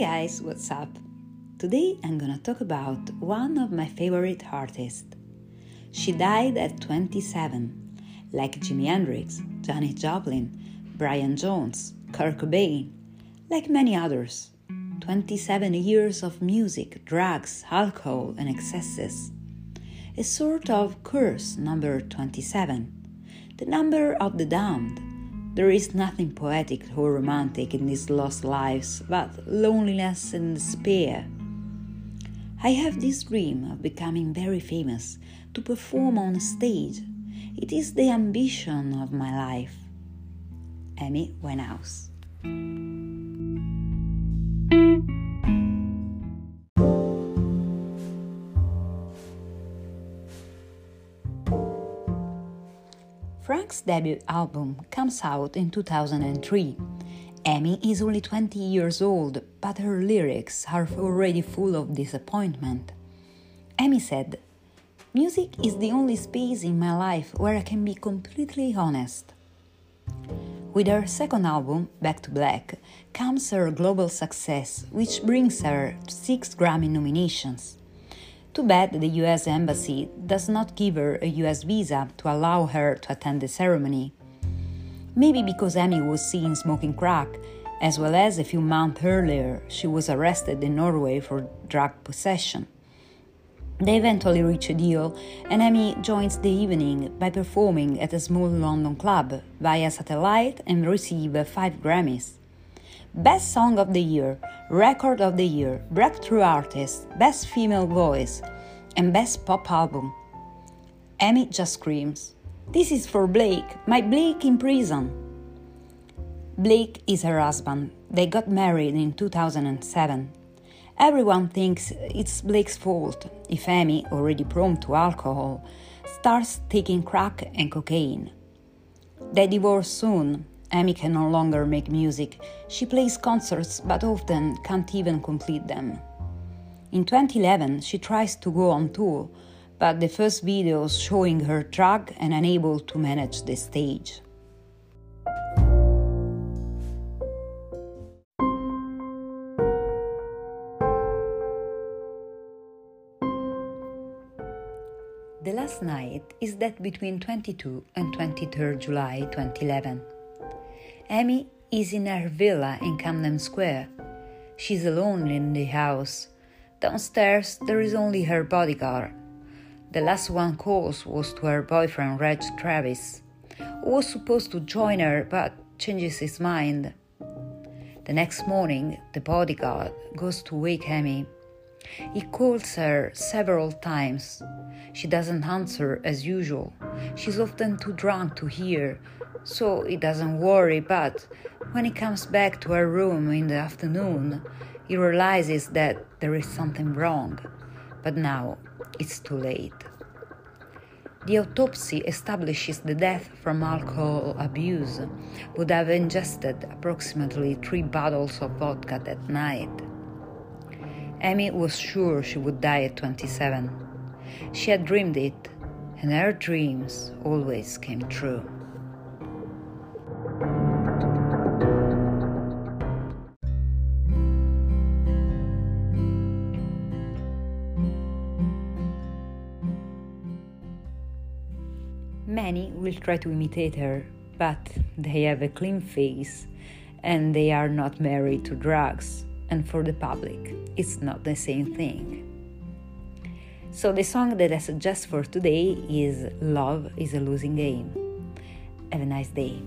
guys, what's up? Today I'm gonna talk about one of my favorite artists. She died at 27, like Jimi Hendrix, Janis Joplin, Brian Jones, Kurt Cobain, like many others. 27 years of music, drugs, alcohol, and excesses. A sort of curse number 27, the number of the damned there is nothing poetic or romantic in these lost lives but loneliness and despair. I have this dream of becoming very famous, to perform on stage. It is the ambition of my life. Amy Winehouse. Frank's debut album comes out in 2003. Amy is only 20 years old, but her lyrics are already full of disappointment. Amy said, Music is the only space in my life where I can be completely honest. With her second album, Back to Black, comes her global success, which brings her six Grammy nominations. Too bad the US Embassy does not give her a US visa to allow her to attend the ceremony. Maybe because Amy was seen smoking crack, as well as a few months earlier she was arrested in Norway for drug possession. They eventually reach a deal, and Amy joins the evening by performing at a small London club via satellite and receive five Grammys. Best Song of the Year, Record of the Year, Breakthrough Artist, Best Female Voice, and Best Pop Album. Amy just screams, This is for Blake, my Blake in prison. Blake is her husband. They got married in 2007. Everyone thinks it's Blake's fault if Amy, already prone to alcohol, starts taking crack and cocaine. They divorce soon, Amy can no longer make music. She plays concerts but often can't even complete them. In 2011, she tries to go on tour, but the first videos showing her drug and unable to manage the stage. The last night is that between 22 and 23 July 2011. Amy is in her villa in Camden Square. She's alone in the house. Downstairs, there is only her bodyguard. The last one calls was to her boyfriend, Reg Traviss, who was supposed to join her but changes his mind. The next morning, the bodyguard goes to wake Amy. He calls her several times. She doesn't answer as usual. She's often too drunk to hear, so he doesn't worry, but when he comes back to her room in the afternoon, he realizes that there is something wrong. But now it's too late. The autopsy establishes the death from alcohol abuse, would have ingested approximately three bottles of vodka that night. Amy was sure she would die at 27. She had dreamed it, and her dreams always came true. Many will try to imitate her, but they have a clean face and they are not married to drugs, and for the public, it's not the same thing. So, the song that I suggest for today is Love is a Losing Game. Have a nice day.